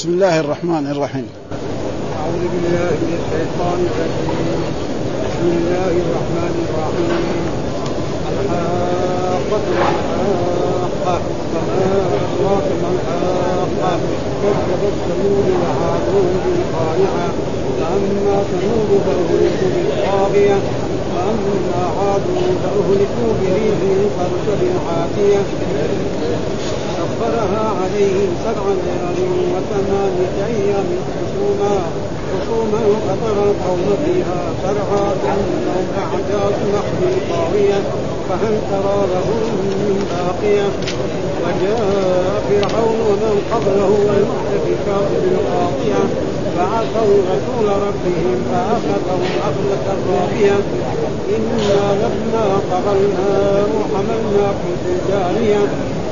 بسم الله الرحمن الرحيم. أعوذ بالله من الشيطان الرجيم. بسم الله الرحمن الرحيم. الحاقة الحاقة فما أدراك ما الحاقة كذبت ثمود وعاد بالقارعة فأما ثمود فأهلكوا بالطاغية وأما عاد فأهلكوا بريح صرصر عاتية سخرها عليهم سبع ليال وثمانية أيام حسوما حسوما فترى القوم فيها سرعا كأنهم أعجاز نخل طاوية فهل ترى لهم من باقية؟ وجاء فرعون ومن قبله والمؤتفكات بالقاطية فعصوا رسول ربهم فأخذهم أخذة رابية إنا لما طغى وحملناكم في الجارية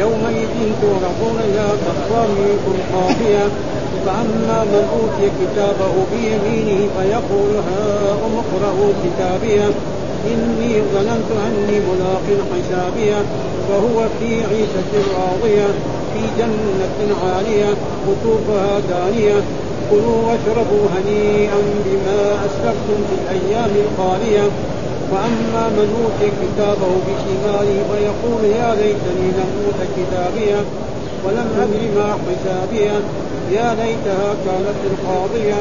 يومئذ تعرضون لا تخفى منكم خافية. فأما من أوتي كتابه بيمينه فيقول هاؤم اقرءوا كتابية. إني ظننت أني ملاق حسابية. فهو في عيشة راضية في جنة عالية قطوفها دانية. كلوا واشربوا هنيئا بما أسلفتم في الأيام الخالية. واما من أوتي كتابه بشماله فيقول يا ليتني لم أوت كتابيه ولم أدر ما حسابيه يا ليتها كانت القاضية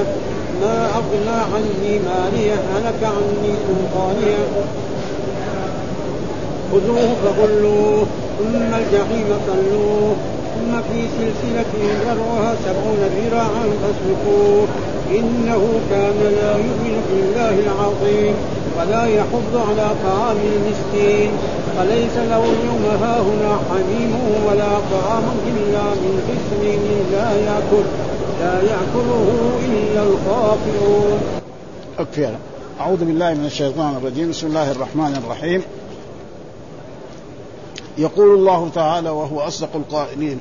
ما أغنى عني مالية هلك عني سلطانية. خذوه فغلوه ثم الجحيم صلوه ثم في سلسلة ذرعها سبعون ذراعا فاسلكوه. إنه كان لا يؤمن بالله العظيم. ولا يحض على طعام المسكين فليس له اليوم هاهنا حميم ولا طعام إلا من غسلين لا يأكل لا يأكله إلا الخاطئون. اكفي أعوذ بالله من الشيطان الرجيم. بسم الله الرحمن الرحيم. يقول الله تعالى وهو أصدق القائلين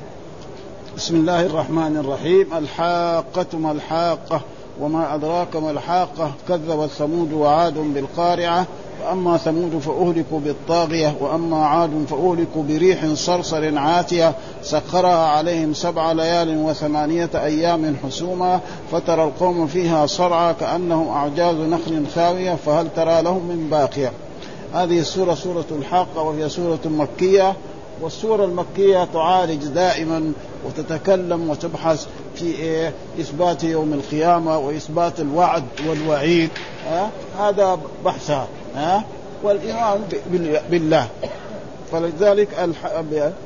بسم الله الرحمن الرحيم. الحاقة ما الحاقة؟ وما أدراك ما الحاقة؟ كذبت ثمود وعاد بالقارعة فأما ثمود فأهلكوا بالطاغية وأما عاد فأهلكوا بريح صرصر عاتية سخرها عليهم سبع ليال وثمانية أيام حسوما فترى القوم فيها صرعى كأنهم أعجاز نخل خاوية فهل ترى لهم من باقية؟ هذه السورة سورة الحاقة وهي سورة مكية والسورة المكية تعالج دائما وتتكلم وتبحث في إيه؟ إثبات يوم القيامة وإثبات الوعد والوعيد ها؟ هذا بحثها ها؟ والإيمان بالله. فلذلك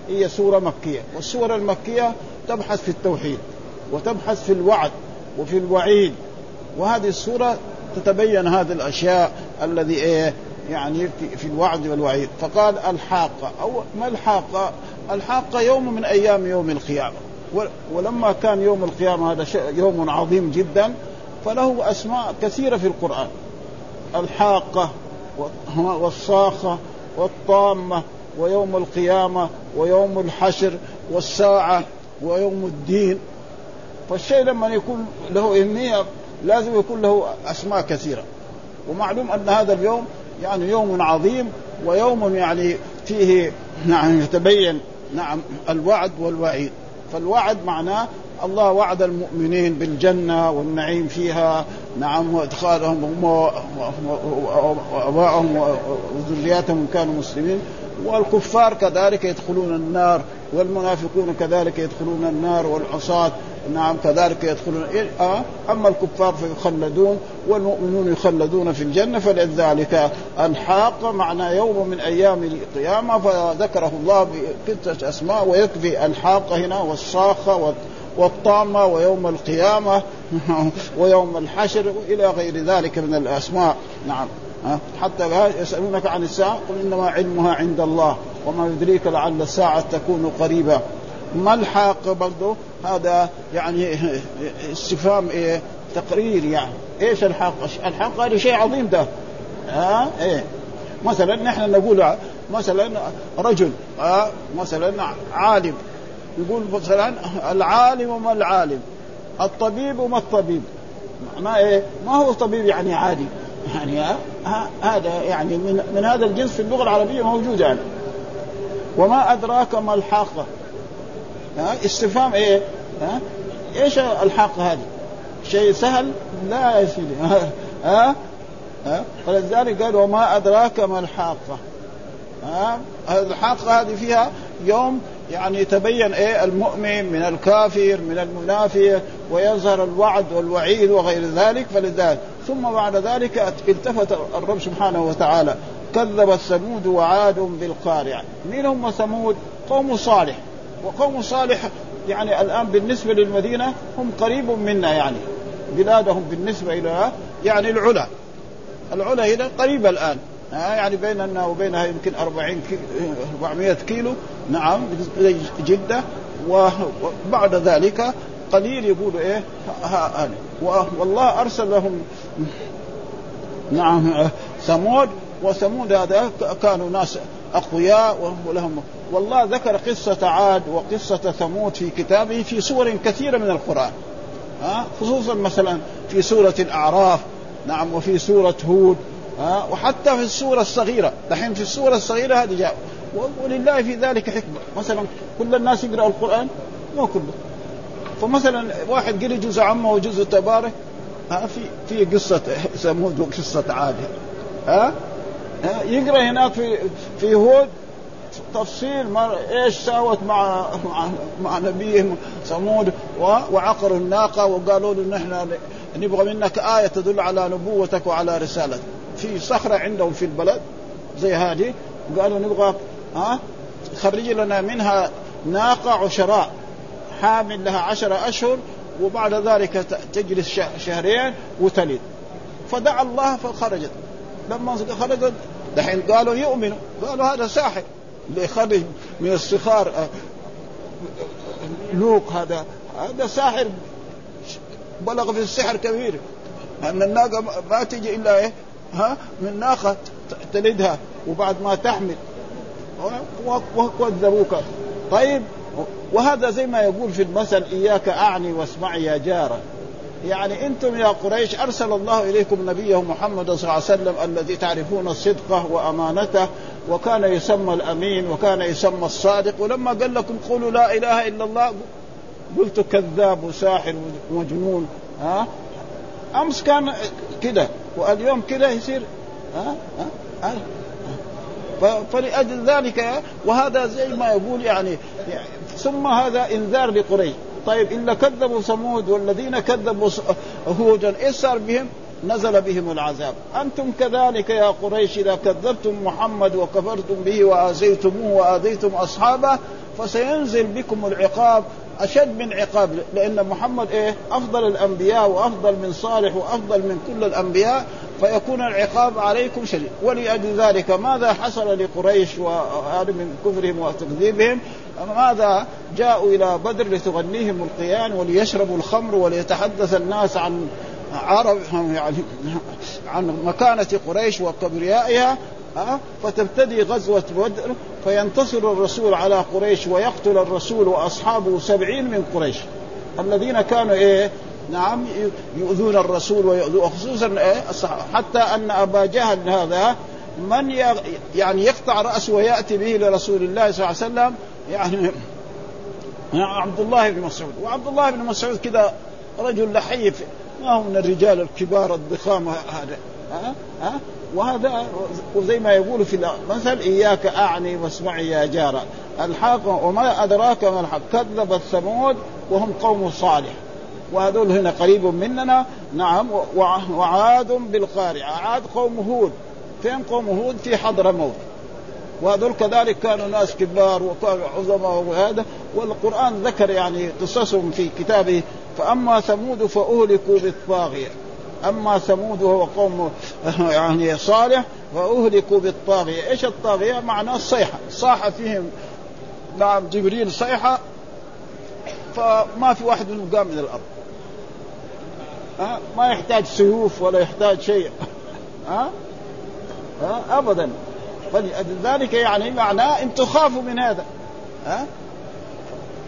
هي سورة مكية. والسورة المكية تبحث في التوحيد وتبحث في الوعد وفي الوعيد. وهذه السورة تتبين هذه الأشياء الذي إيه؟ يعني في, الوعد والوعيد. فقال الحاقة أو ما الحاقة الحاقة يوم من أيام يوم القيامة. ولما كان يوم القيامة هذا يوم عظيم جدا فله أسماء كثيرة في القرآن. الحاقة والصاخة والطامة ويوم القيامة ويوم الحشر والساعة ويوم الدين. فالشيء لما يكون له أهمية لازم يكون له أسماء كثيرة. ومعلوم أن هذا اليوم يعني يوم عظيم ويوم يعني فيه نعم يتبين نعم الوعد والوعيد. فالوعد معناه الله وعد المؤمنين بالجنة والنعيم فيها نعم وإدخالهم هم وأبائهم وذرياتهم كانوا مسلمين. والكفار كذلك يدخلون النار والمنافقون كذلك يدخلون النار والعصاة نعم كذلك يدخلون آه أما الكفار فيخلدون والمؤمنون يخلدون في الجنة فلذلك ألحاق معنى يوم من أيام القيامة فذكره الله بستة أسماء ويكفي ألحاق هنا والصاخة والطامة ويوم القيامة ويوم الحشر إلى غير ذلك من الأسماء. نعم حتى يسألونك عن الساعة قل إنما علمها عند الله. وما يدريك لعل الساعة تكون قريبة. ما الحاقه برضه هذا يعني استفهام إيه تقرير يعني. إيش الحاقه؟ الحاقه هذا شيء عظيم ده. ها؟ إيه. مثلا نحن نقول مثلا رجل ها؟ مثلا عالم. يقول مثلا العالم وما العالم؟ الطبيب وما الطبيب. ما إيه؟ ما هو طبيب يعني عادي؟ يعني هذا يعني من, من هذا الجنس في اللغة العربية موجود يعني. وما أدراك ما الحاقة؟ ها؟ استفهام إيه؟ ها؟ إيش الحاقة هذه؟ شيء سهل؟ لا يا سيدي. ها؟ ها؟ فلذلك قال وما أدراك ما الحاقة. ها؟ الحاقة هذه فيها يوم يعني يتبين إيه؟ المؤمن من الكافر من المنافق ويظهر الوعد والوعيد وغير ذلك. فلذلك ثم بعد ذلك التفت الرب سبحانه وتعالى كذبت ثمود وعاد بالقارعة. مين هم ثمود؟ قوم صالح. وقوم صالح يعني الآن بالنسبة للمدينة هم قريب منا يعني. بلادهم بالنسبة إلى يعني العلا. العلا هنا قريبة الآن. يعني بيننا وبينها يمكن 40 كيلو 400 كيلو. نعم جدة. وبعد ذلك قليل يقولوا إيه؟ هذا والله أرسل لهم نعم ثمود. وثمود هذا كانوا ناس أقوياء ولهم والله ذكر قصة عاد وقصة ثمود في كتابه في سور كثيرة من القرآن. ها؟ خصوصا مثلا في سورة الأعراف نعم وفي سورة هود ها؟ وحتى في السورة الصغيرة. دحين في السورة الصغيرة هذه جاء ولله في ذلك حكمة. مثلا كل الناس يقرأ القرآن؟ مو كله. فمثلا واحد قري جزء عمه وجزء تبارك. ها؟ في في قصة ثمود وقصة عاد. ها؟ ها يقرأ هناك في في هود تفصيل إيش ساوت مع مع, مع نبيهم ثمود وعقروا الناقة وقالوا له نحن نبغى منك آية تدل على نبوتك وعلى رسالتك. في صخرة عندهم في البلد زي هذه قالوا نبغى ها خرج لنا منها ناقة عشراء حامل لها عشرة أشهر وبعد ذلك تجلس شهرين وتلد. فدعا الله فخرجت. لما خرجت دحين قالوا يؤمنوا. قالوا هذا ساحر. اللي يخرج من الصخار آه، لوق هذا. هذا ساحر. بلغ في السحر كبير. أن الناقة ما تجي إلا إيه؟ ها؟ من ناقة تلدها. وبعد ما تحمل. وكذبوك. طيب. وهذا زي ما يقول في المثل إياك أعني واسمعي يا جارة. يعني أنتم يا قريش ارسل الله اليكم نبيه محمد صلى الله عليه وسلم الذي تعرفون صدقه وامانته وكان يسمى الأمين وكان يسمى الصادق ولما قال لكم قولوا لا إله إلا الله قلت كذاب وساحر ومجنون ها؟ أمس كان كده واليوم كده يصير ها؟ ها؟ فلأجل ذلك وهذا زي ما يقول يعني ثم هذا إنذار لقريش. طيب إلا كذبوا ثمود والذين كذبوا هودا إيش صار بهم؟ نزل بهم العذاب. أنتم كذلك يا قريش إذا كذبتم محمد وكفرتم به وآذيتموه وآذيتم أصحابه فسينزل بكم العقاب أشد من عقاب لأن محمد إيه؟ أفضل الأنبياء وأفضل من صالح وأفضل من كل الأنبياء فيكون العقاب عليكم شديد. ولأجل ذلك ماذا حصل لقريش وهذا من كفرهم وتكذيبهم؟ ماذا جاءوا إلى بدر لتغنيهم القيان وليشربوا الخمر وليتحدث الناس عن عرب يعني عن مكانة قريش وكبريائها فتبتدي غزوة بدر فينتصر الرسول على قريش ويقتل الرسول وأصحابه سبعين من قريش. الذين كانوا إيه؟ نعم يؤذون الرسول ويؤذون خصوصا إيه؟ حتى أن أبا جهل هذا من يعني يقطع رأسه ويأتي به لرسول الله صلى الله عليه وسلم يعني عبد الله بن مسعود. وعبد الله بن مسعود كذا رجل لحيف. ما هو من الرجال الكبار الضخام هذا؟ ها؟ ها؟ وهذا وزي ما يقول في المثل إياك أعني واسمعي يا جارة. الحاق وما أدراك ما الحق كذبت ثمود وهم قوم صالح. وهذول هنا قريب مننا. نعم وعاد بالقارعة. عاد قوم هود. فين قوم هود؟ في حضر موت وهذول كذلك كانوا ناس كبار وكانوا عظماء وهذا والقرآن ذكر يعني قصصهم في كتابه فأما ثمود فأهلكوا بالطاغية. أما ثمود وهو قوم يعني صالح فأهلكوا بالطاغية. إيش الطاغية؟ معناه الصيحة صاح فيهم نعم جبريل صيحة فما في واحد منهم قام من الأرض. ها؟ ما يحتاج سيوف ولا يحتاج شيء. ها؟ ها؟ ابدا. فلذلك يعني معناه إن تخافوا من هذا. ها؟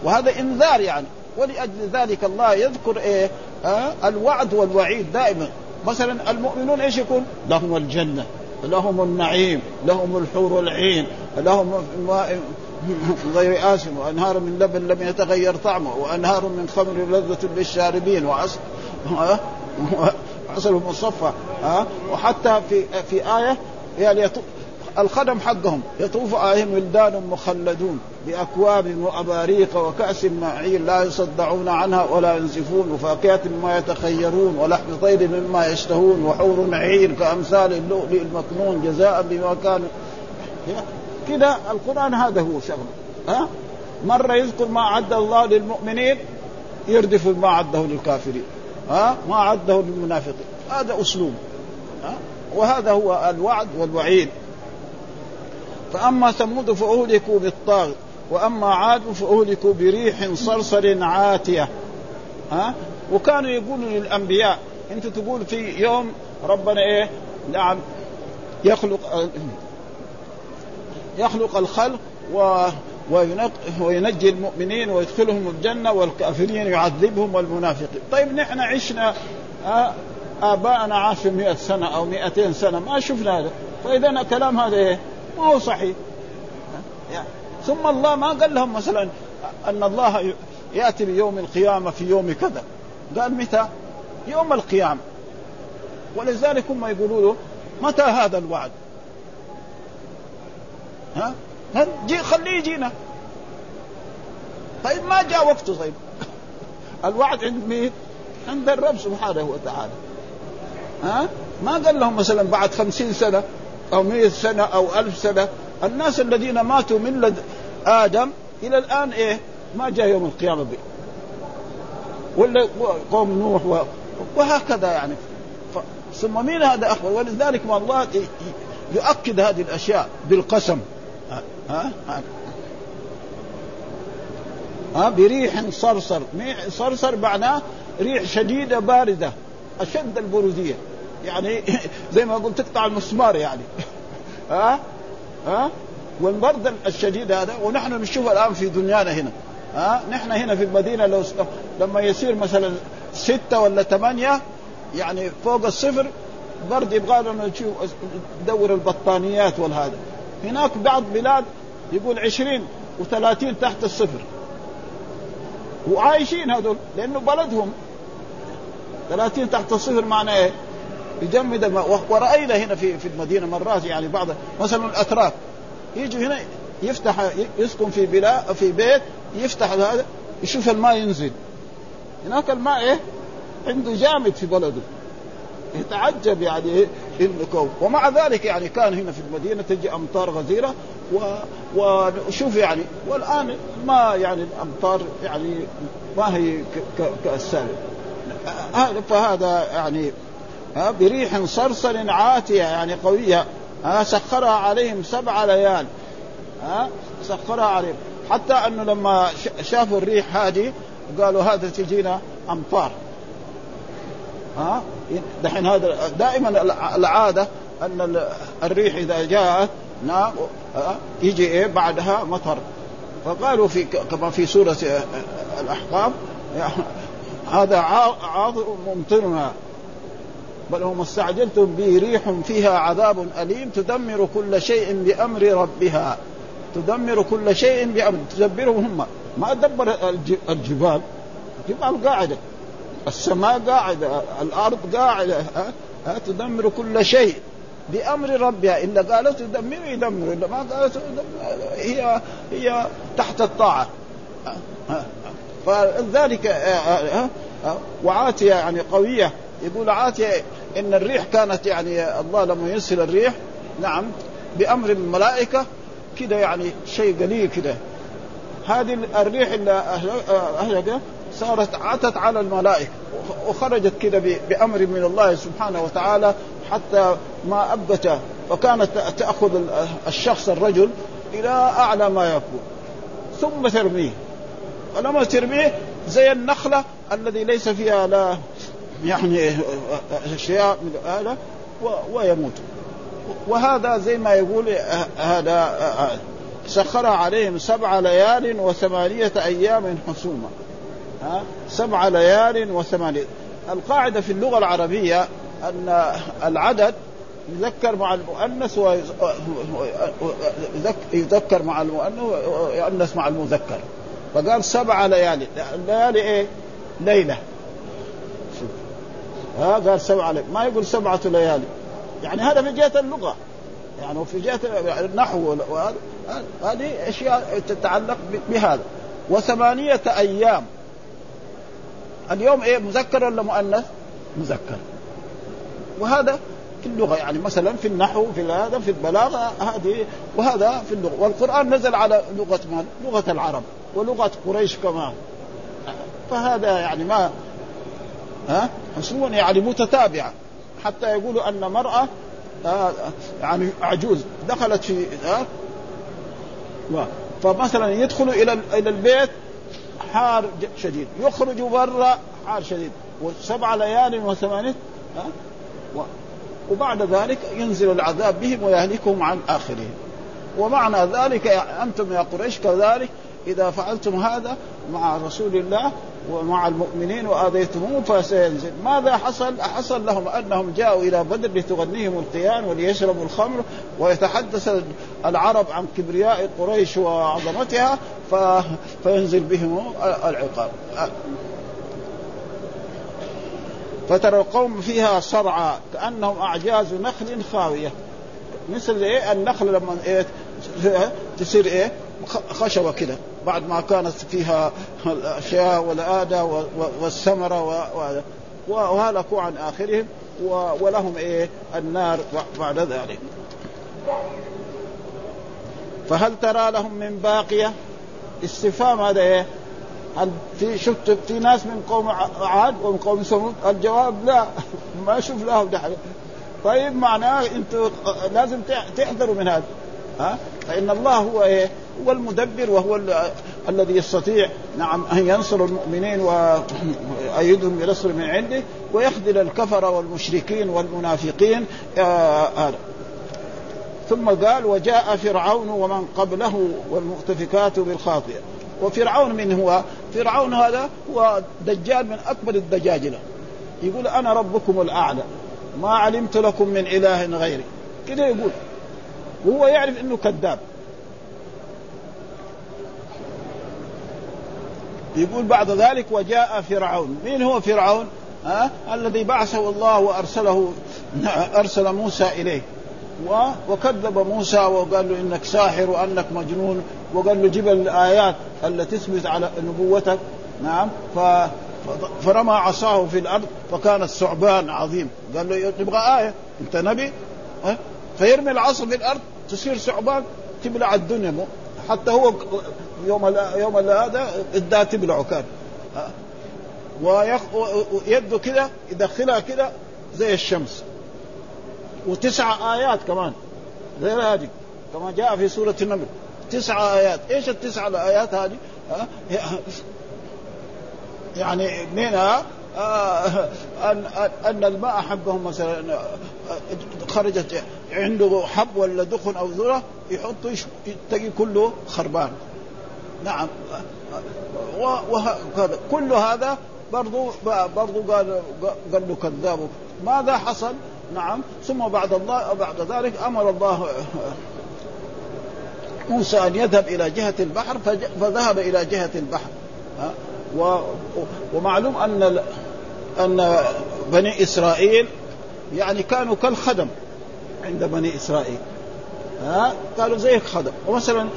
وهذا إنذار يعني. ولأجل ذلك الله يذكر إيه؟ ها؟ الوعد والوعيد دائما. مثلا المؤمنون إيش يكون؟ لهم الجنة لهم النعيم لهم الحور العين لهم غير آسن وأنهار من لبن لم يتغير طعمه وأنهار من خمر لذة للشاربين وعسل عسل مصفى وحتى في في آية يعني الخدم حقهم. يطوف عليهم ولدان مخلدون بأكواب وأباريق وكأس معين لا يصدعون عنها ولا ينزفون وفاكهة مما يتخيرون ولحم طير مما يشتهون وحور عين كأمثال اللؤلؤ المكنون جزاء بما كانوا. كذا القرآن هذا هو شغله ها؟ مرة يذكر ما أعد الله للمؤمنين يردف ما أعده للكافرين. ها؟ ما أعده للمنافقين. هذا أسلوب. ها؟ وهذا هو الوعد والوعيد. فأما ثمود فأهلكوا بالطاغ وأما عاد فأهلكوا بريح صرصر عاتية ها؟ وكانوا يقولوا للأنبياء أنت تقول في يوم ربنا إيه؟ نعم يخلق يخلق الخلق و وينجي المؤمنين ويدخلهم الجنة والكافرين يعذبهم والمنافقين. طيب نحن عشنا آباءنا عاشوا مئة سنة أو مئتين سنة ما شفنا هذا. فإذا الكلام هذا إيه؟ ما هو صحيح ثم الله ما قال لهم مثلا أن الله يأتي بيوم القيامة في يوم كذا قال متى؟ يوم القيامة ولذلك هم يقولوا له متى هذا الوعد؟ ها؟ جي خليه يجينا طيب ما جاء وقته طيب الوعد عند مين؟ عند الرب سبحانه وتعالى ها؟ ما قال لهم مثلا بعد خمسين سنة أو مئة سنة أو ألف سنة. الناس الذين ماتوا من لد آدم إلى الآن إيه؟ ما جاء يوم القيامة به ولا قوم نوح و... وهكذا يعني. ف... ثم مين هذا أخبر ولذلك ما الله يؤكد هذه الأشياء بالقسم. ها؟ ها, ها؟ بريح صرصر. صرصر معناه ريح شديدة باردة. أشد البرودية. يعني زي ما قلت تقطع المسمار يعني. ها؟ ها؟ والبرد الشديد هذا ونحن نشوف الآن في دنيانا هنا. ها؟ نحن هنا في المدينة لو لما يصير مثلا ستة ولا ثمانية يعني فوق الصفر برد يبغى لنا ندور البطانيات والهذا. هناك بعض بلاد يقول عشرين وثلاثين تحت الصفر. وعايشين هذول لأنه بلدهم. ثلاثين تحت الصفر معناه إيه؟ يجمد الماء ورأينا هنا في في المدينة مرات يعني بعض مثلا الأتراك. يجوا هنا يفتح يسكن في بلا في بيت يفتح هذا يشوف الماء ينزل. هناك الماء إيه؟ عنده جامد في بلده. يتعجب يعني انه ومع ذلك يعني كان هنا في المدينة تجي أمطار غزيرة و... وشوف يعني والآن ما يعني الأمطار يعني ما هي ك... كالسابق فهذا يعني بريح صرصر عاتية يعني قوية. ها سخرها عليهم سبع ليال. ها سخرها عليهم. حتى أنه لما شافوا الريح هذه قالوا هذا تجينا أمطار. ها دحين هذا دائما العادة أن الريح إذا جاءت نعم يجي إيه بعدها مطر. فقالوا في كما في سورة الاحقاف هذا عاض ممطرنا. بل هم استعجلتم به ريح فيها عذاب أليم تدمر كل شيء بأمر ربها. تدمر كل شيء بأمر. تدبرهم هم. ما دبر الجبال. الجبال قاعدة. السماء قاعدة. الأرض قاعدة. ها؟ تدمر كل شيء بأمر ربها. إلا قالت تدمر يدمر. إلا ما قالت هي هي تحت الطاعة. فلذلك وعاتية يعني قوية. يقول عاتية إن الريح كانت يعني الله لما يرسل الريح نعم بأمر الملائكة كده يعني شيء قليل كده. هذه الريح اللي اهلك صارت عتت على الملائكة وخرجت كده بأمر من الله سبحانه وتعالى حتى ما أبت وكانت تأخذ الشخص الرجل إلى أعلى ما يكون. ثم ترميه. فلما ترميه زي النخلة الذي ليس فيها لا يعني أشياء من هذا ويموت. وهذا زي ما يقول هذا سخر عليهم سبع ليال وثمانية أيام حسوما. ها؟ سبع ليال وثمانية. القاعدة في اللغة العربية أن العدد يذكر مع المؤنث ويذكر مع المؤنث ويؤنث مع المذكر. فقال سبع ليالي الليالي إيه؟ ليلة. ها قال سبع ليالي. ما يقول سبعة ليالي. يعني هذا في جهة اللغة. يعني وفي جهة النحو هذه أشياء تتعلق بهذا. وثمانية أيام. اليوم إيه مذكر ولا مؤنث؟ مذكر. وهذا في اللغة. يعني مثلا في النحو في هذا في البلاغة هذه وهذا في اللغة. والقرآن نزل على لغة من؟ لغة العرب. ولغة قريش كمان. فهذا يعني ما ها؟ حسون يعني متتابعة. حتى يقولوا أن مراه يعني عجوز. دخلت في ها؟ فمثلا يدخلوا إلى إلى البيت حار شديد. يخرجوا برا حار شديد. وسبع ليال وثمانيه وبعد ذلك ينزل العذاب بهم ويهلكهم عن آخرهم. ومعنى ذلك أنتم يا قريش كذلك إذا فعلتم هذا مع رسول الله ومع المؤمنين واذيتموه فسينزل. ماذا حصل؟ حصل لهم أنهم جاءوا إلى بدر لتغنيهم القيان وليشربوا الخمر ويتحدث العرب عن كبرياء قريش وعظمتها ف... فينزل بهم العقاب. فترى القوم فيها صرعى كأنهم أعجاز نخل خاوية. مثل إيه؟ النخل لما إيه؟ تصير إيه؟ خشبة كده بعد ما كانت فيها الأشياء والآدة والثمرة وهلكوا عن آخرهم ولهم إيه؟ النار بعد ذلك. فهل ترى لهم من باقية؟ استفهام هذا إيه؟ هل في شفت في ناس من قوم عاد ومن قوم ثمود؟ الجواب لا ما أشوف لهم دحل طيب معناه أنتم لازم تحذروا من هذا. ها؟ فإن الله هو إيه؟ هو المدبر وهو الذي يستطيع نعم أن ينصر المؤمنين ويؤيدهم بنصر من عنده ويخذل الكفر والمشركين والمنافقين آه ثم قال وجاء فرعون ومن قبله والمؤتفكات بالخاطئه وفرعون من هو؟ فرعون هذا هو دجال من أكبر الدجاجله يقول أنا ربكم الأعلى ما علمت لكم من إله غيري. كده يقول. وهو يعرف إنه كذاب. يقول بعد ذلك وجاء فرعون. مين هو فرعون؟ ها؟ الذي بعثه الله وأرسله أرسل موسى إليه. وكذب موسى وقال له إنك ساحر وأنك مجنون. وقال له جيب الآيات التي تثبت على نبوتك. نعم. ف فرمى عصاه في الأرض فكان الثعبان عظيم. قال له تبغى آية؟ أنت نبي؟ أه؟ فيرمي العصا في الأرض تصير ثعبان تبلع الدنيا. حتى هو يوم يوم هذا اداه تبلعه كان. ويده كده يدخلها كده زي الشمس. وتسع آيات كمان. غير هذه. كما جاء في سورة النمل. تسع آيات. إيش التسع الايات هذه؟ يعني منها آه ان ان الماء حبهم مثلا خرجت عنده حب ولا دخن أو ذرة يحطوا تجي كله خربان. نعم. وهذا كل هذا برضو برضو قال قال له كذاب. ماذا حصل؟ نعم. ثم بعد الله بعد ذلك أمر الله موسى أن يذهب إلى جهة البحر فذهب إلى جهة البحر. و ومعلوم أن أن بني إسرائيل يعني كانوا كالخدم عند بني إسرائيل. ها؟ قالوا زي الخدم ومثلا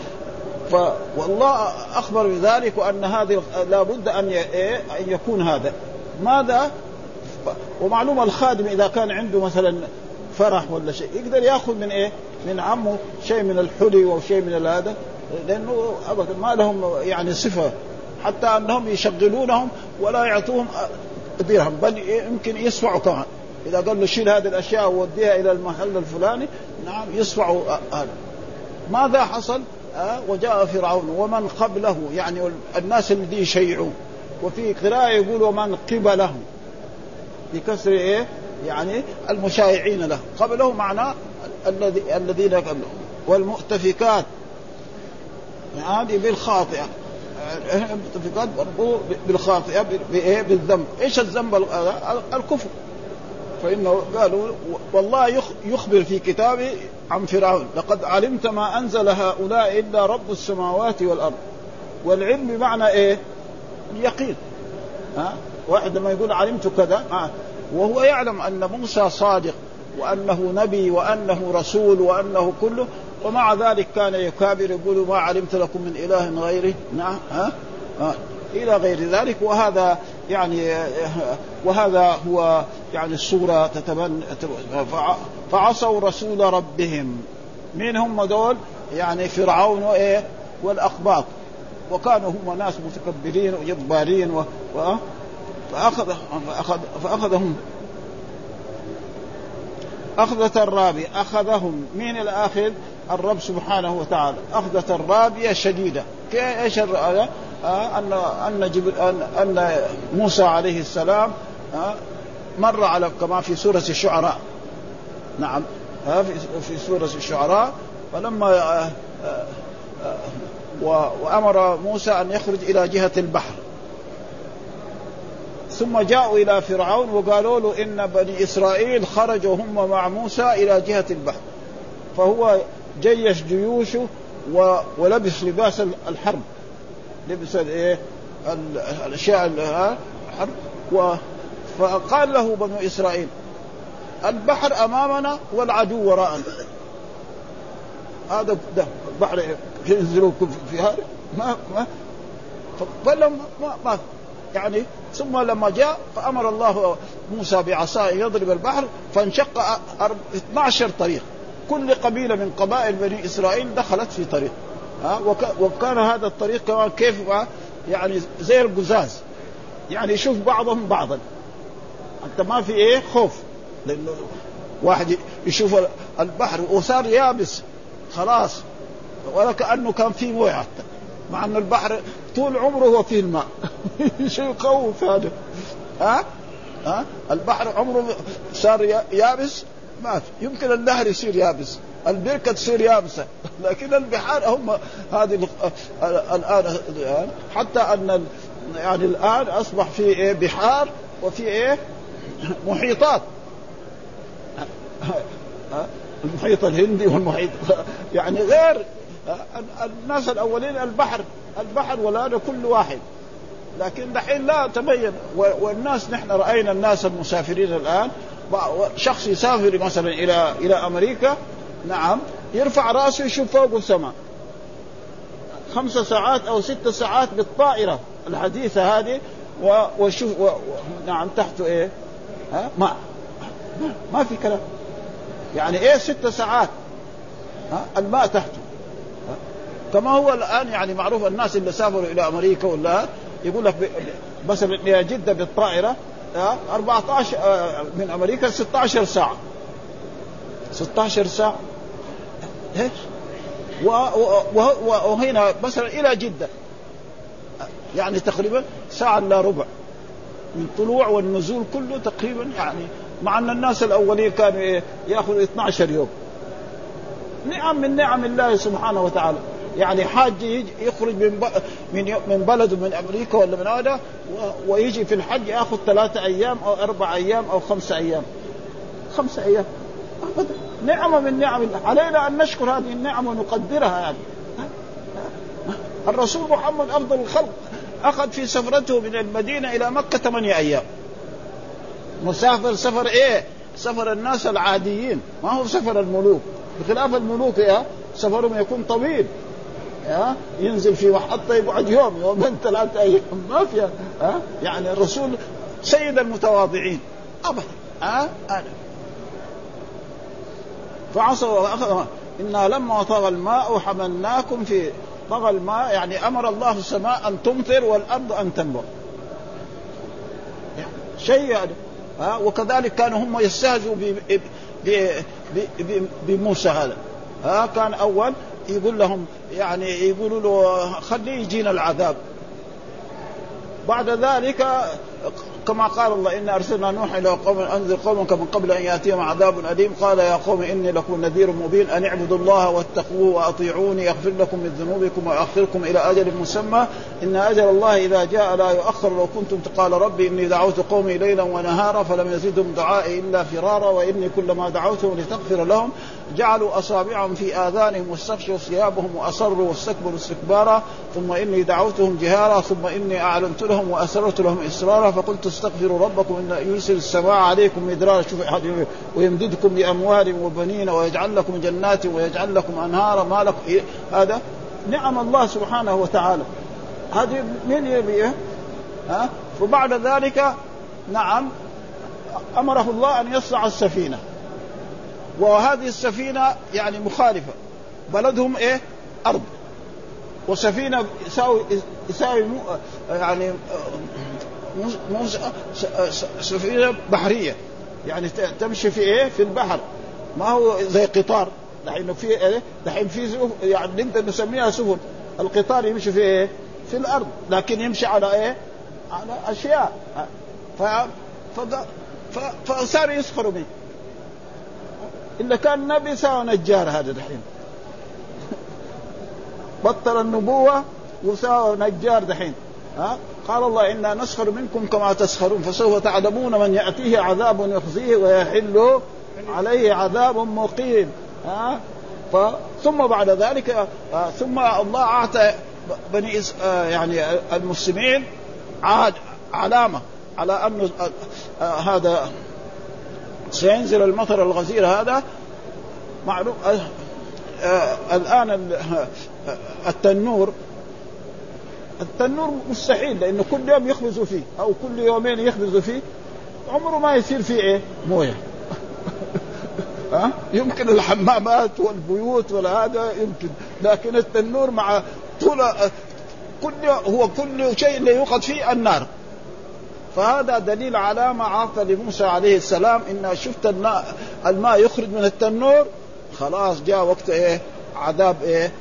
ف والله أخبر بذلك وأن هذه لابد أن إيه؟ أن يكون هذا ماذا ومعلوم الخادم إذا كان عنده مثلا فرح ولا شيء يقدر يأخذ من إيه؟ من عمه شيء من الحلي أو شيء من هذا لأنه ابدا ما لهم يعني صفة حتى أنهم يشغلونهم ولا يعطوهم درهم بل يمكن يصفعوا كمان إذا قال له شيل هذه الأشياء ووديها إلى المحل الفلاني نعم يصفعوا هذا ماذا حصل؟ أه وجاء فرعون ومن قبله يعني الناس الذي يشيعوا وفي قراءة يقول ومن قبله بكسر إيه؟ يعني المشايعين له. قبله معناه الذي الذين قبله والمؤتفكات. هذه بالخاطئة. المؤتفكات برضو بالخاطئة بايه بالذنب. إيش الذنب؟ الكفر. فإنه قالوا والله يخبر في كتابه عن فرعون. لقد علمت ما أنزل هؤلاء إلا رب السماوات والأرض. والعلم بمعنى إيه؟ اليقين. ها؟ واحد لما يقول علمت كذا آه. وهو يعلم أن موسى صادق وأنه نبي وأنه رسول وأنه كله ومع ذلك كان يكابر يقول ما علمت لكم من إله غيره. نعم ها؟ آه. إلى غير ذلك. وهذا يعني وهذا هو يعني الصورة تتبنى فعصوا رسول ربهم مين هم دول؟ يعني فرعون وايه؟ والاقباط وكانوا هم ناس متكبرين وجبارين و... و... فأخذ فأخذ فأخذهم أخذة الرابية أخذهم مين الآخذ؟ الرب سبحانه وتعالى أخذة الرابية شديدة إيش آه جبل أن أن موسى عليه السلام آه مر على كما في سورة الشعراء. نعم. آه في سورة الشعراء. فلما وأمر موسى أن يخرج إلى جهة البحر. ثم جاءوا إلى فرعون وقالوا له إن بني إسرائيل خرجوا هم مع موسى إلى جهة البحر. فهو جيش جيوشه ولبس لباس الحرب. لبس الايه؟ الاشياء الحرب و فقال له بنو إسرائيل البحر أمامنا والعدو وراءنا. هذا ده البحر ينزلوكم في هذا؟ ما ما. فلم ما, ما يعني ثم لما جاء فأمر الله موسى بعصاه يضرب البحر فانشق 12 طريق. كل قبيلة من قبائل بني إسرائيل دخلت في طريق. ها وكان هذا الطريق كمان كيف يعني زي القزاز. يعني يشوف بعضهم بعضا. أنت ما في إيه؟ خوف. لأنه واحد يشوف البحر وصار يابس. خلاص. ولا كأنه كان في موية حتى. مع إن البحر طول عمره هو فيه الماء. شيء يخوف هذا؟ ها؟ ها؟ البحر عمره صار يابس؟ ما في. يمكن النهر يصير يابس. البركة تصير يابسة. لكن البحار هم هذه الآن حتى أن يعني الآن أصبح في إيه؟ بحار وفي إيه؟ محيطات. المحيط الهندي والمحيط. يعني غير الناس الأولين البحر. البحر ولا كل واحد. لكن دحين لا تبين. والناس نحن رأينا الناس المسافرين الآن. شخص يسافر مثلا إلى إلى أمريكا نعم. يرفع رأسه يشوف فوق السماء. خمس ساعات أو ست ساعات بالطائرة. الحديثة هذه. وشوف و... نعم تحته إيه؟ ها؟ ما ما في كلام. يعني إيه ست ساعات؟ ها؟ الماء تحته. كما هو الآن يعني معروف الناس اللي سافروا إلى أمريكا ولا يقول لك مثلا إلى جدة بالطائرة 14 آه، من أمريكا 16 ساعة. 16 ساعة؟ وهنا مثلا إلى جدة. يعني تقريبا ساعة الا ربع من طلوع والنزول كله تقريبا يعني مع أن الناس الأولين كانوا إيه يأخذوا 12 يوم. نعم من نعم الله سبحانه وتعالى. يعني حاج يخرج من من من بلده من أمريكا ولا من هذا ويجي في الحج يأخذ ثلاثة أيام أو أربع أيام أو خمسة أيام. خمسة أيام. نعمة من نعم الله. علينا أن نشكر هذه النعم ونقدرها يعني الرسول محمد افضل الخلق. أخذ في سفرته من المدينة إلى مكة ثمانية أيام. مسافر سفر إيه؟ سفر الناس العاديين. ما هو سفر الملوك. بخلاف الملوك يا سفرهم يكون طويل. ها ينزل في محطة يقعد يوم يومين ثلاثة أيام. ما فيها ها؟ يعني الرسول سيد المتواضعين. أبدا. ها؟ أنا. فعصوا إنا لما طغى الماء حملناكم في طغى الماء يعني أمر الله السماء أن تمطر والأرض أن تنبع شيء يعني. ها؟ وكذلك كانوا هم يستهزئوا بموسى هذا. ها؟ كان أول يقول لهم يعني يقولوا له خليه يجينا العذاب. بعد ذلك كما قال الله إنا أرسلنا نوحا إلى قوم أنذر قومك من قبل أن يأتيهم عذاب أليم. قال يا قوم إني لكم نذير مبين أن اعبدوا الله واتقوه وأطيعوني يغفر لكم من ذنوبكم ويؤخركم إلى أجل مسمى. إن أجل الله إذا جاء لا يؤخر لو كنتم قال ربي إني دعوت قومي ليلا ونهارا فلم يزدهم دعائي إلا فرارا وإني كلما دعوتهم لتغفر لهم جعلوا أصابعهم في آذانهم واستغشوا ثيابهم وأصروا واستكبروا استكبارا. ثم إني دعوتهم جهارا ثم إني أعلنت لهم وأسررت لهم إسرارا فقلت استغفروا ربكم إن يرسل السماء عليكم مدرارا. شوف ويمددكم بأموال وبنين ويجعل لكم جنات ويجعل لكم أنهارا. ما لكم إيه؟ هذا نعم الله سبحانه وتعالى. هذه من يبي ها؟ وبعد ذلك نعم أمره الله أن يصنع السفينة. وهذه السفينة يعني مخالفة. بلدهم إيه؟ أرض. وسفينة يساوي يساوي يعني سفينة بحرية. يعني تمشي في إيه؟ في البحر. ما هو زي قطار. دحين في إيه؟ دحين في يعني نقدر نسميها سفن. القطار يمشي في إيه؟ في الأرض. لكن يمشي على إيه؟ على أشياء. ف... ف... فصاروا يسخروا منه. إلا كان نبي سوى نجار هذا دحين. بطل النبوة وساوى نجار دحين. ها؟ قال الله إنا نسخر منكم كما تسخرون. فسوف تعلمون من يأتيه عذاب يخزيه ويحل عليه عذاب مقيم. ها. ثم بعد ذلك آه ثم الله أعطى بني آه يعني المسلمين عاد علامة على انه آه هذا سينزل المطر الغزير هذا. معلوم الآن التنور التنور مستحيل لأنه كل يوم يخبزوا فيه أو كل يومين يخبزوا فيه عمره ما يصير فيه إيه؟ موية. ها؟ يمكن الحمامات والبيوت ولا هذا يمكن لكن التنور مع طول كل هو كل شيء اللي يوقد فيه النار. فهذا دليل على ما عطى لموسى عليه السلام إن شفت الماء الماء يخرج من التنور خلاص جاء وقت إيه؟ عذاب إيه؟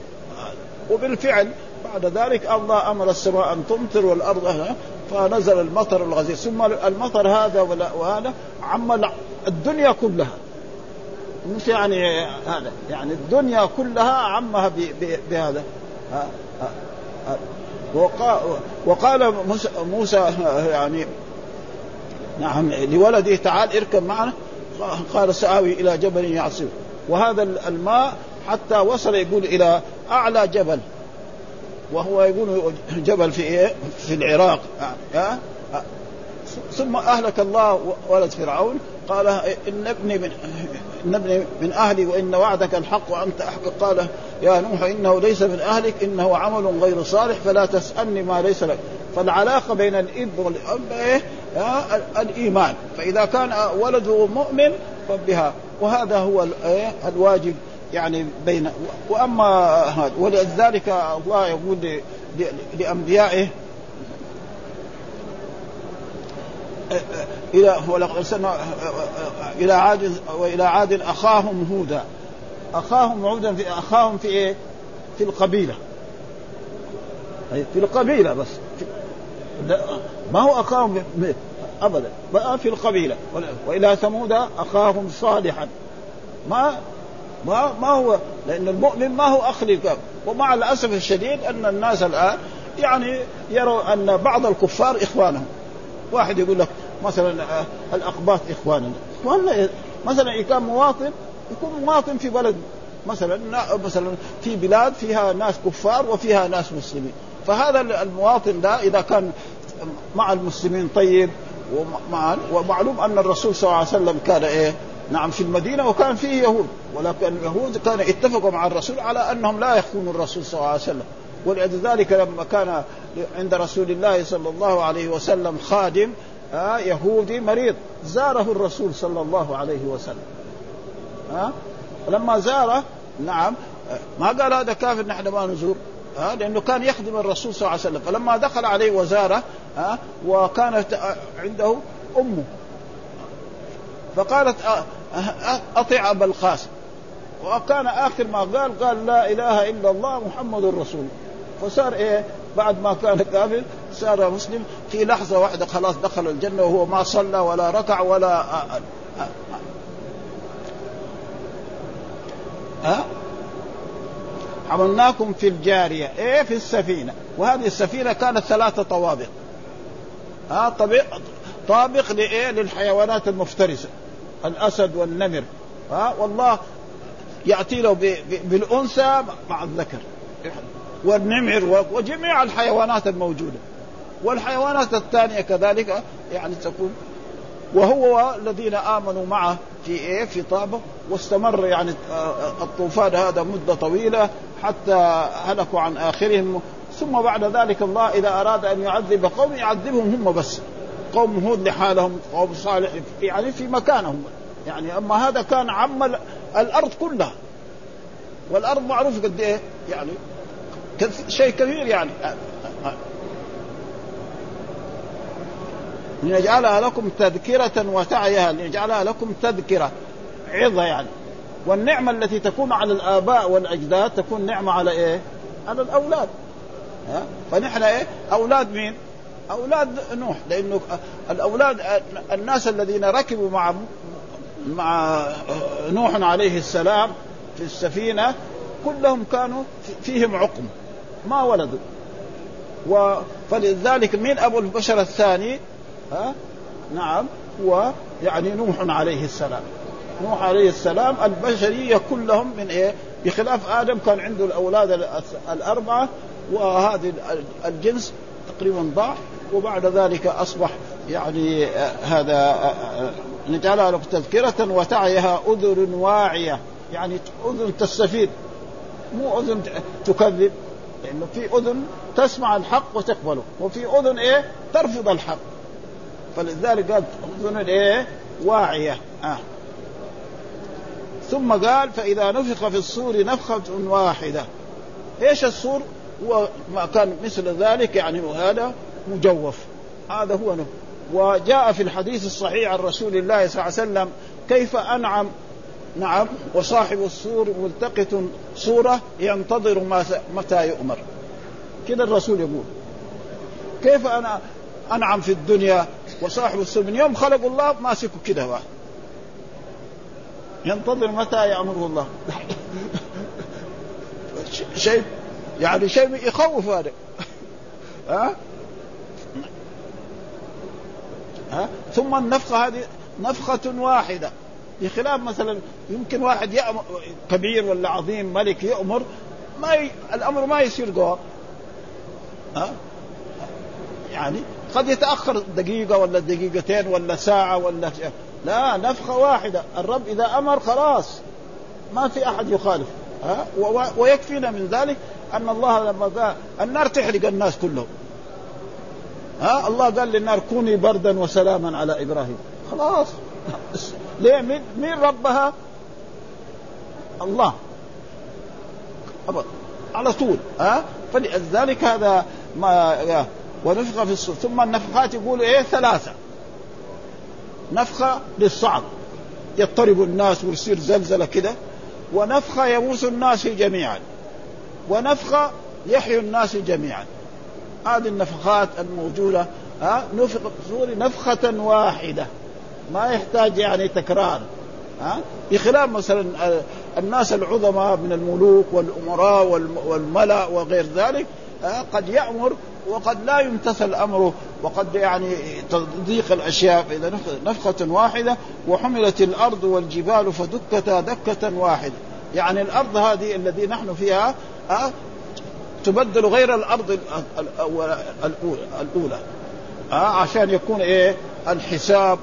وبالفعل بعد ذلك الله أمر السماء أن تمطر والأرض فنزل المطر الغزير. ثم المطر هذا وهذا عم الدنيا كلها. مش يعني هذا يعني الدنيا كلها عمها بهذا. وقال موسى يعني نعم لولده تعال اركب معنا. قال سآوي إلى جبل يعصر وهذا الماء حتى وصل يقول إلى أعلى جبل. وهو يقول جبل في إيه؟ في العراق. ها ثم أهلك الله ولد فرعون قال إن ابني من إن ابني من أهلي وإن وعدك الحق وأنت أحق. قال يا نوح إنه ليس من أهلك إنه عمل غير صالح فلا تسألني ما ليس لك. فالعلاقة بين الإب والأب إيه؟ الإيمان. فإذا كان ولده مؤمن فبها. وهذا هو الواجب. يعني بين وأما هذا ولذلك الله يقول لأنبيائه إلى ولقد أرسلنا إلى عاد وإلى عاد أخاهم هودا. أخاهم هودا في أخاهم في إيه؟ في القبيلة. في القبيلة بس. ما هو أخاهم ابدا بقى في القبيلة. وإلى ثمود أخاهم صالحا. ما ما ما هو لأن المؤمن ما هو أخ للكافر ومع الأسف الشديد أن الناس الآن يعني يروا أن بعض الكفار إخوانهم. واحد يقول لك مثلا الأقباط إخواننا. إخواننا مثلا كان مواطن يكون مواطن في بلد مثلا مثلا في بلاد فيها ناس كفار وفيها ناس مسلمين. فهذا المواطن ده إذا كان مع المسلمين طيب ومع ومعلوم أن الرسول صلى الله عليه وسلم كان إيه؟ نعم في المدينة وكان فيه يهود ولكن اليهود كانوا اتفقوا مع الرسول على أنهم لا يخونوا الرسول صلى الله عليه وسلم. ولذلك لما كان عند رسول الله صلى الله عليه وسلم خادم آه يهودي مريض زاره الرسول صلى الله عليه وسلم. ها آه لما زاره نعم ما قال هذا كافر نحن ما نزور. ها لأنه كان يخدم الرسول صلى الله عليه وسلم. فلما دخل عليه وزاره ها وكانت عنده أمه. فقالت اطع أبا القاسم. وكان آخر ما قال قال لا إله إلا الله محمد رسول فصار إيه؟ بعد ما كان كافر صار مسلم. في لحظة واحدة خلاص دخل الجنة وهو ما صلى ولا ركع ولا ها؟ حملناكم في الجارية. إيه؟ في السفينة. وهذه السفينة كانت ثلاثة طوابق. ها؟ طابق لإيه؟ للحيوانات المفترسة. الأسد والنمر. ها والله يأتي له بالأنثى مع الذكر. والنمر وجميع الحيوانات الموجودة. والحيوانات الثانية كذلك يعني تكون وهو الذين آمنوا معه في إيه؟ في طابة واستمر يعني الطوفان هذا مدة طويلة حتى هلكوا عن آخرهم. ثم بعد ذلك الله إذا أراد أن يعذب قوم يعذبهم هم بس. قوم هود لحالهم قوم صالح يعني في مكانهم يعني أما هذا كان عم الأرض كلها والأرض معروف قد إيه يعني شيء كبير يعني لنجعلها لكم تذكرة وتعيها لنجعلها لكم تذكرة عظة يعني والنعمة التي تكون على الآباء والأجداد تكون نعمة على إيه؟ على الأولاد ها؟ فنحن إيه؟ أولاد مين؟ أولاد نوح لأنه الأولاد الناس الذين ركبوا مع مع نوح عليه السلام في السفينة كلهم كانوا فيهم عقم ما ولدوا. و فلذلك من أبو البشر الثاني؟ ها؟ نعم هو يعني نوح عليه السلام. نوح عليه السلام البشرية كلهم من إيه؟ بخلاف آدم كان عنده الأولاد الأربعة وهذه الجنس تقريبا ضاع. وبعد ذلك أصبح يعني آه، هذا آه، آه، نجعلها لك تذكرة وتعيها أذن واعية. يعني أذن تستفيد مو أذن تكذب. لأنه في أذن تسمع الحق وتقبله وفي أذن إيه؟ ترفض الحق. فلذلك قال أذن إيه؟ واعية. آه. ثم قال فإذا نفخ في الصور نفخة واحدة. إيش الصور؟ هو ما كان مثل ذلك يعني هذا مجوف. هذا هو نفخ وجاء في الحديث الصحيح عن رسول الله صلى الله عليه وسلم كيف أنعم؟ نعم وصاحب السور ملتقط صورة ينتظر متى يؤمر. كذا الرسول يقول. كيف أنا أنعم في الدنيا؟ وصاحب السر من يوم خلق الله ماسكه واحد. ينتظر متى يأمره الله. شيء يعني شيء يخوف هذا. ها؟ ها؟ ثم النفخة هذه نفخة واحدة. بخلاف مثلا يمكن واحد يأمر كبير ولا عظيم ملك يأمر ما ي... الأمر ما يصير قوة ها؟ يعني قد يتأخر دقيقة ولا دقيقتين ولا ساعة ولا لا نفخة واحدة. الرب إذا أمر خلاص. ما في أحد يخالف. ها؟ ويكفينا من ذلك أن الله لما قال النار تحرق الناس كلهم. ها الله قال للنار كوني بردا وسلاما على إبراهيم. خلاص. ليه؟ مين, مين ربها؟ الله. على طول. ها؟ فلذلك هذا ما ونفخ في الصور ثم النفخات يقولوا إيه؟ ثلاثة. نفخة للصعق يضطرب الناس ويصير زلزلة كده. ونفخة يموس الناس جميعا. ونفخة يحيي الناس جميعا. هذه النفخات الموجودة ها نفخ الصور نفخة واحدة. ما يحتاج يعني تكرار ها. بخلاف مثلا الناس العظماء من الملوك والأمراء والملأ وغير ذلك قد يأمر وقد لا يمتثل أمره وقد يعني تضيق الأشياء فاذا نفخة واحدة وحملت الأرض والجبال فدكتا دكة واحدة. يعني الأرض هذه الذي نحن فيها تبدل غير الأرض الأولى. أه عشان يكون إيه؟ الحساب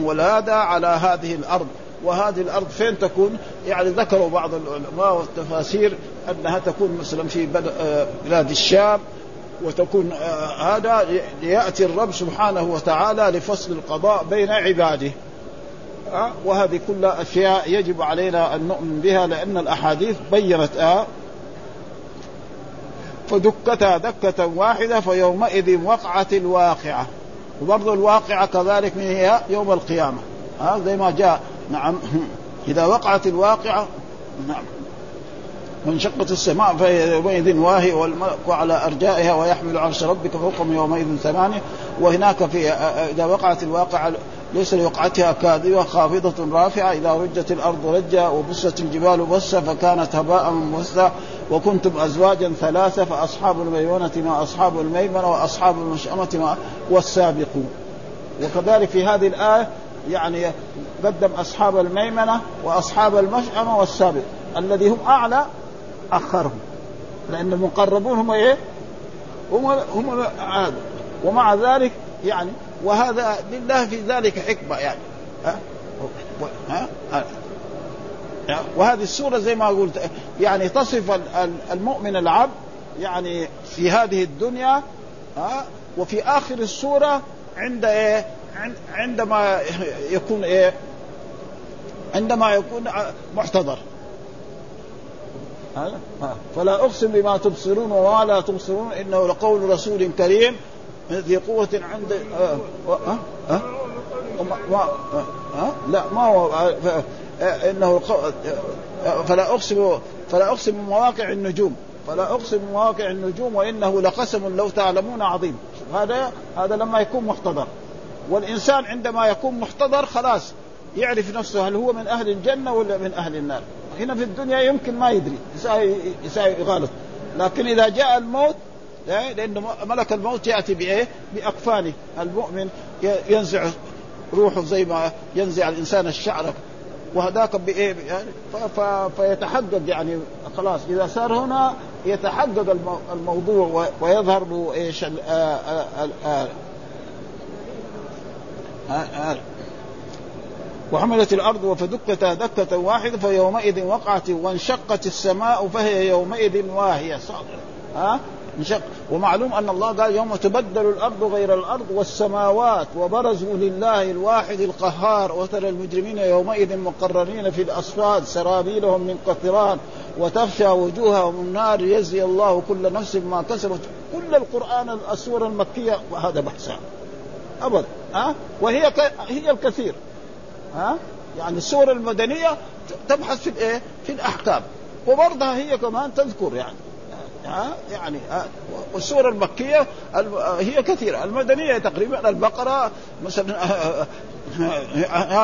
والهذا على هذه الأرض. وهذه الأرض فين تكون؟ يعني ذكروا بعض العلماء والتفاسير أنها تكون مثلا في آه، بلاد الشام وتكون آه، هذا لياتي الرب سبحانه وتعالى لفصل القضاء بين عباده. آه، وهذه كلها أشياء يجب علينا أن نؤمن بها لأن الأحاديث بينت فدكتها دكة واحدة فيومئذ وقعت الواقعة. وبرضه الواقعة كذلك من هي يوم القيامة. ها زي ما جاء نعم إذا وقعت الواقعة نعم وانشقت السماء فهي يومئذ واهي والملك على أرجائها ويحمل عرش ربك فوقهم يومئذ ثمانية. وهناك في إذا وقعت الواقعة ليس لوقعتها كاذبة خافضة رافعة إذا رجت الأرض رجا وبست الجبال بسا فكانت هباء منبثا وكنتم أزواجا ثلاثة فأصحاب الميمنه ما أصحاب الميمنة وأصحاب المشأمة ما والسابقون. وكذلك في هذه الآية يعني قدم أصحاب الميمنة وأصحاب المشأمة والسابق الذي هم أعلى أخرهم. لأن المقربون هم إيه؟ هم هم عاد ومع ذلك يعني وهذا لله في ذلك حكمة يعني. ها؟ ها, ها؟ وهذه السورة زي ما قلت يعني تصف المؤمن العبد يعني في هذه الدنيا ها؟ وفي آخر السورة عند إيه؟ عندما يكون إيه؟ عندما يكون محتضر فلا أقسم بما تبصرون وما لا تبصرون إنه لقول رسول كريم ذي قوة عند آه آه آه. لا ما هو إنه فلا اقسم فلا أقسم بمواقع النجوم. فلا أقسم بمواقع النجوم وإنه لقسم لو تعلمون عظيم. هذا هذا لما يكون محتضر. والإنسان عندما يكون محتضر خلاص يعرف نفسه هل هو من أهل الجنة ولا من أهل النار. هنا في الدنيا يمكن ما يدري يساوي غلط لكن إذا جاء الموت لأن ملك الموت يأتي بإيه؟ بأكفانه المؤمن ينزع روحه زي ما ينزع الإنسان الشعر. وهذاك بإيه؟ يعني فيتحقق يعني خلاص. إذا صار هنا يتحقق الموضوع ويظهر له إيش؟ وحملت الأرض فدكتا دكة واحدة فيومئذ وقعت وانشقت السماء فهي يومئذ واهية. صادره ها؟ انشق ومعلوم أن الله قال يوم تبدل الأرض غير الأرض والسماوات وبرزوا لله الواحد القهار وترى المجرمين يومئذ مقررين في الأصفاد سرابيلهم من قطران وتخشى وجوههم النار يجزي الله كل نفس ما كسبت. كل القرآن السور المكية. وهذا بحثها أبدا. ها؟ وهي ك... هي الكثير. ها؟ يعني السور المدنية تبحث في الايه؟ في الأحكام. وبرضها هي كمان تذكر يعني. ها؟ يعني والسور المكية هي كثيرة. المدنية تقريبا البقرة مثلا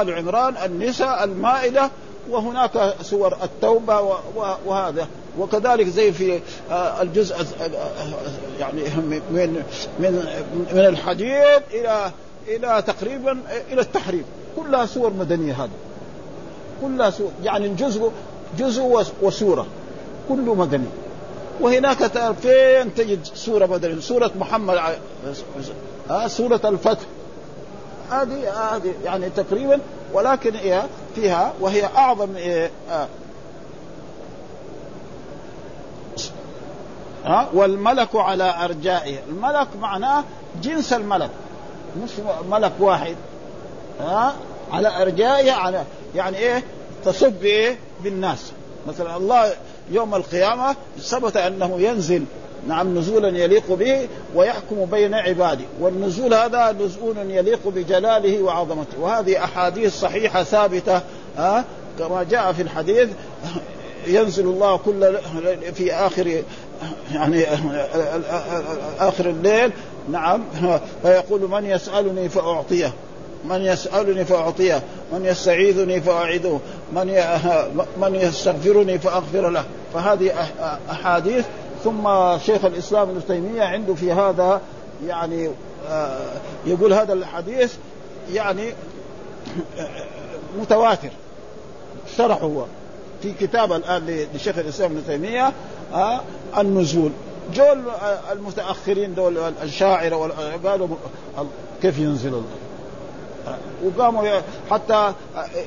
آل عمران النساء المائدة وهناك سور التوبة وهذا. وكذلك زي في الجزء يعني من من من الحديد إلى إلى تقريبا إلى التحريم كلها سور مدنية هذه. كلها سور يعني الجزء جزء وسورة. كله مدني. وهناك فين تجد سورة بدل سورة محمد ها؟ سورة الفتح. هذه هذه يعني تقريبا ولكن هي فيها وهي أعظم إيه آه ها؟ والملك على أرجائه. الملك معناه جنس الملك مش ملك واحد ها؟ على أرجائه على يعني إيه؟ تصب إيه؟ بالناس. مثلا الله يوم القيامة ثبت أنه ينزل نعم نزولا يليق به ويحكم بين عباده. والنزول هذا نزول يليق بجلاله وعظمته. وهذه أحاديث صحيحة ثابتة ها؟ كما جاء في الحديث ينزل الله كل في آخر يعني آخر الليل نعم فيقول من يسألني فأعطيه. من يسألني فأعطيه من يستعيذني فأعيده من من يستغفرني فأغفر له. فهذه أحاديث. ثم شيخ الإسلام ابن تيمية عنده في هذا يعني يقول هذا الحديث يعني متواتر. شرحه هو. في كتاب الآن لشيخ الإسلام ابن تيمية النزول. جول المتأخرين دول الشاعرة قالوا كيف ينزل الله؟ وقاموا حتى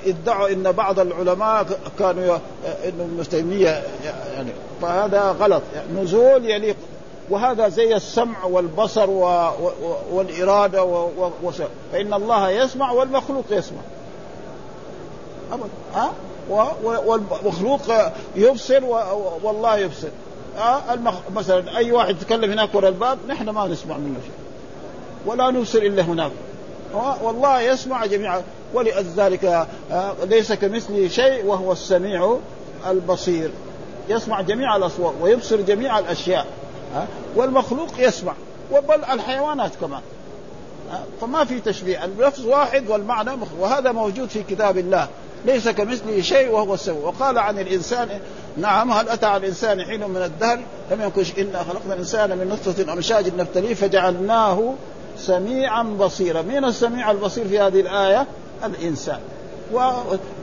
ادعوا إن بعض العلماء كانوا انه ابن تيمية يعني فهذا غلط. يعني نزول يليق. وهذا زي السمع والبصر و... و... والإرادة و... و... فإن الله يسمع والمخلوق يسمع. ابدا ها؟ والمخلوق يبصر و... والله يبصر. ها. مثلا أي واحد يتكلم هناك ورا الباب نحن ما نسمع منه شيء. ولا نبصر إلا هناك. والله يسمع جميعا. ولذلك ليس كمثله شيء وهو السميع البصير. يسمع جميع الأصوات ويبصر جميع الأشياء ها والمخلوق يسمع. وبل الحيوانات كمان فما في تشبيه. اللفظ واحد والمعنى مخ... وهذا موجود في كتاب الله. ليس كمثله شيء وهو السميع. وقال عن الإنسان نعم هل أتى على الإنسان حين من الدهر؟ لم يكن إنا خلقنا الإنسان من نطفة أمشاج نبتليه فجعلناه سميعا بصيرا. من السميع البصير في هذه الآية؟ الإنسان. و...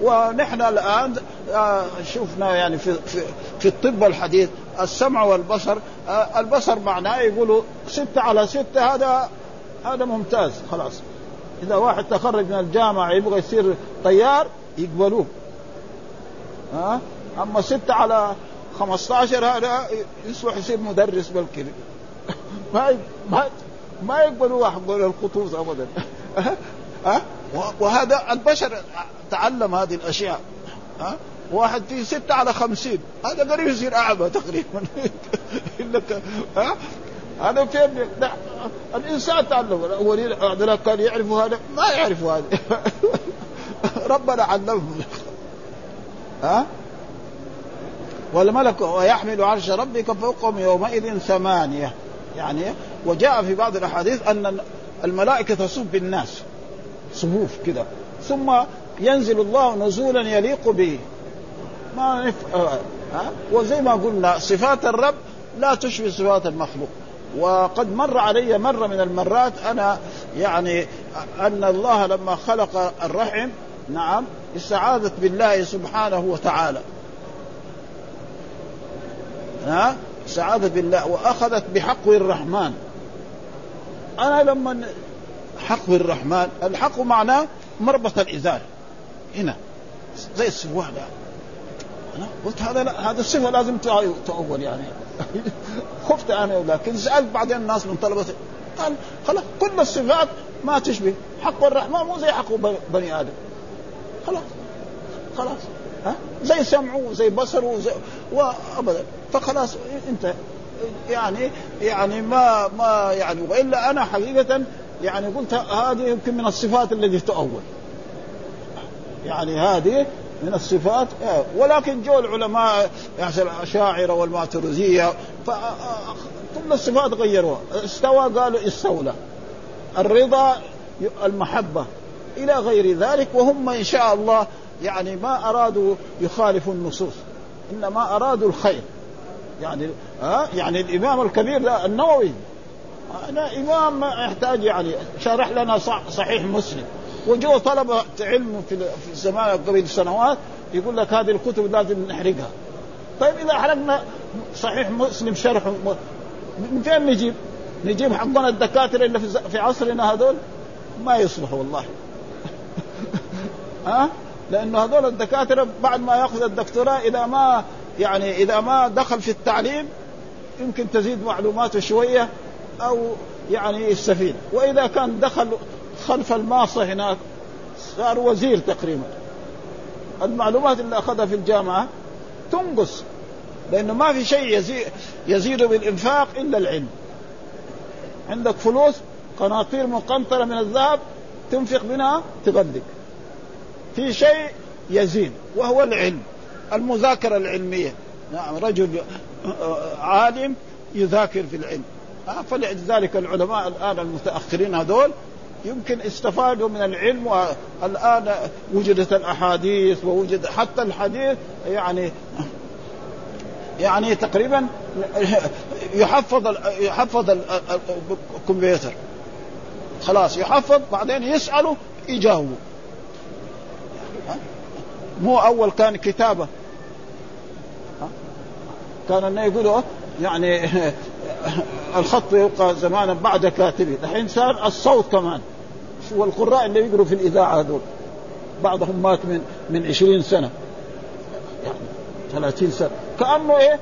ونحن الآن آه، شفنا يعني في في, في الطب الحديث السمع والبصر آه، البصر معناه يقولوا ستة على ستة هذا هذا ممتاز خلاص. إذا واحد تخرج من الجامعة يبغى يصير طيار يقبلوه. ها أما ستة على 15 هذا يصلح يصير مدرس بالكذا ما ما ما يقبلوا الخطوط ابدا. ها وهذا البشر تعلم هذه الأشياء. ها واحد في ستة على خمسين. هذا قريب يصير أعمى تقريبا. إنك ها هذا فين؟ الإنسان تعلم. الأولين هذول كانوا يعرفوا هذا؟ ما يعرفوا هذا. ربنا علمهم ها والملك ويحمل عرش ربك فوقهم يومئذ ثمانية. يعني وجاء في بعض الأحاديث أن الملائكة تصف بالناس. صفوف كده. ثم ينزل الله نزولا يليق به. ما نف... آه، ها؟ وزي ما قلنا صفات الرب لا تشبه صفات المخلوق. وقد مر علي مرة من المرات أنا يعني أن الله لما خلق الرحم نعم استعاذت بالله سبحانه وتعالى. ها؟ استعاذت بالله وأخذت بحق الرحمن. أنا لما حق الرحمن الحق معناه مربط الإزار. هنا. زي السواح ده أنا قلت هذا لا هذا الصفه لازم تؤول يعني. خفت أنا لكن سألت بعدين الناس من طلبة قال خلاص كل الصفات ما تشبه. حق الرحمن مو زي حق بني آدم. خلاص. خلاص. ها؟ زي سمعه زي بصره زي وابدا فخلاص انت يعني يعني ما ما يعني وإلا أنا حقيقة يعني قلت هذه يمكن من الصفات التي تؤول. يعني هذه من الصفات آه، ولكن جو العلماء يعني الأشاعرة والماتريدية كل الصفات غيروها. استوى قالوا استولى. الرضا المحبة إلى غير ذلك وهم إن شاء الله يعني ما أرادوا يخالفوا النصوص. إنما أرادوا الخير. يعني ها يعني الإمام الكبير النووي. أنا إمام ما يحتاج يعني شرح لنا صحيح مسلم. وجو طلبة علم في زمان قبل سنوات يقول لك هذه الكتب لازم نحرقها. طيب إذا حرقنا صحيح مسلم شرح من فين نجيب؟ نجيب حقنا الدكاترة اللي في عصرنا هذول؟ ما يصلحوا والله. ها؟ لأنه هذول الدكاترة بعد ما يأخذ الدكتوراه إذا ما يعني إذا ما دخل في التعليم يمكن تزيد معلوماته شوية أو يعني يستفيد. وإذا كان دخل خلف الماصة هناك صار وزير تقريبا. المعلومات اللي أخذها في الجامعة تنقص لأنه ما في شيء يزيد, يزيد بالإنفاق إلا العلم. عندك فلوس قناطير مقنطرة من الذهب تنفق منها تغلق في شيء يزيد وهو العلم. المذاكرة العلمية. نعم رجل عالم يذاكر في العلم. فلذلك العلماء الآن المتأخرين هذول يمكن استفادوا من العلم والآن وجدت الأحاديث ووجد حتى الحديث يعني يعني تقريبا يحفظ يحفظ الكمبيوتر. خلاص يحفظ بعدين يسألوا يجاوبوا. مو أول كان كتابة. كان يقولوا يعني الخط يبقى زمانا بعد كاتبه الحين صار الصوت كمان. والقراء اللي يقروا في الإذاعة هذول؟ بعضهم مات من من 20 سنة. يعني 30 سنة. كأنه إيه؟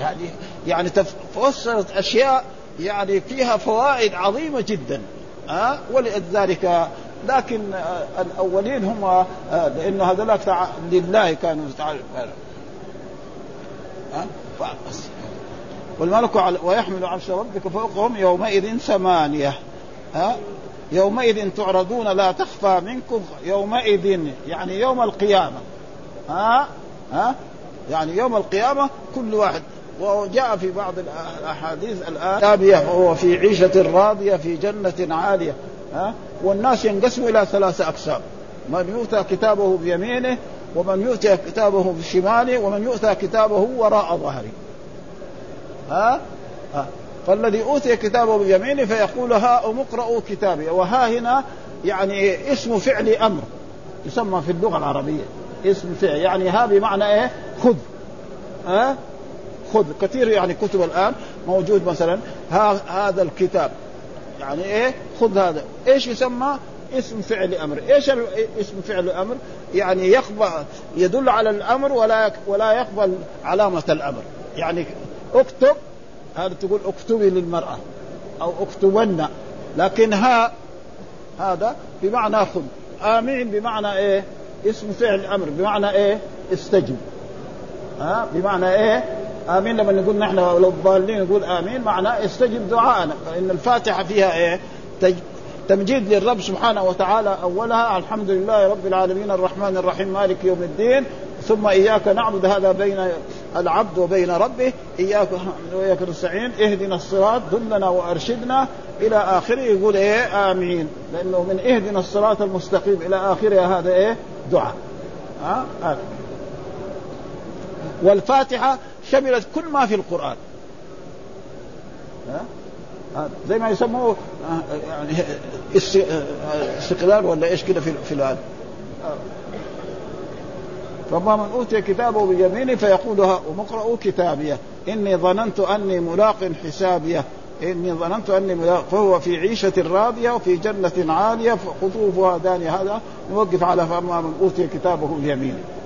يعني يعني تفسرت أشياء يعني فيها فوائد عظيمة جدا. أه؟ ولذلك لكن الأولين هم أه لأنه هذولاك لله كانوا تعالى أه؟ والملك ويحمل عرش ربك فوقهم يومئذ ثمانية. ها يومئذ تعرضون لا تخفى منكم يومئذ يعني يوم القيامة. ها ها يعني يوم القيامة كل واحد. وجاء في بعض الأحاديث الآن تابيه وهو في عيشة راضية في جنة عالية. ها؟ والناس ينقسموا إلى ثلاثة أقسام. من يؤتى كتابه بيمينه ومن يؤتى كتابه بشماله ومن يؤتى كتابه وراء ظهره. ها, ها. فالذي أوتي كتابه بيمينه فيقول ها اقرأوا كتابي. وها هنا يعني اسم فعل أمر. يسمى في اللغة العربية اسم فعل. يعني ها بمعنى إيه؟ خذ. ها؟ خذ. كثير يعني كتب الآن موجود مثلا ها هذا الكتاب. يعني إيه؟ خذ هذا. إيش يسمى؟ اسم فعل أمر. إيش اسم فعل أمر؟ يعني يقبل يدل على الأمر ولا ولا يقبل علامة الأمر. يعني اكتب هذا تقول اكتبي للمرأة أو اكتبن. لكن ها هذا بمعنى خذ. آمين بمعنى إيه؟ اسم فعل أمر. بمعنى إيه؟ استجب. ها؟ بمعنى إيه؟ آمين. لما نقول نحن لو ضالين نقول آمين. معناه استجب دعاءنا. فإن الفاتحة فيها إيه؟ تج... تمجيد للرب سبحانه وتعالى. أولها الحمد لله رب العالمين الرحمن الرحيم مالك يوم الدين. ثم إياك نعبد. هذا بين العبد وبين ربه. اياك وإياك نستعين. اهدنا الصراط. دلنا وأرشدنا إلى آخره. يقول إيه؟ آمين. لأنه من اهدنا الصراط المستقيم إلى آخره. هذا إيه؟ دعاء. ها؟ آه. والفاتحة شملت كل ما في القرآن. ها؟ زي ما يسموه يعني استقلال ولا إيش كده في في الان فما من أوتي كتابه بيمينه فيقول ومقرأوا كتابية. إني ظننت أني ملاق حسابية. إني ظننت أني ملاق فهو في عيشة راضية وفي جنة عالية قطوفها دانية هذا نوقف على فاما من أوتي كتابه بيمينه.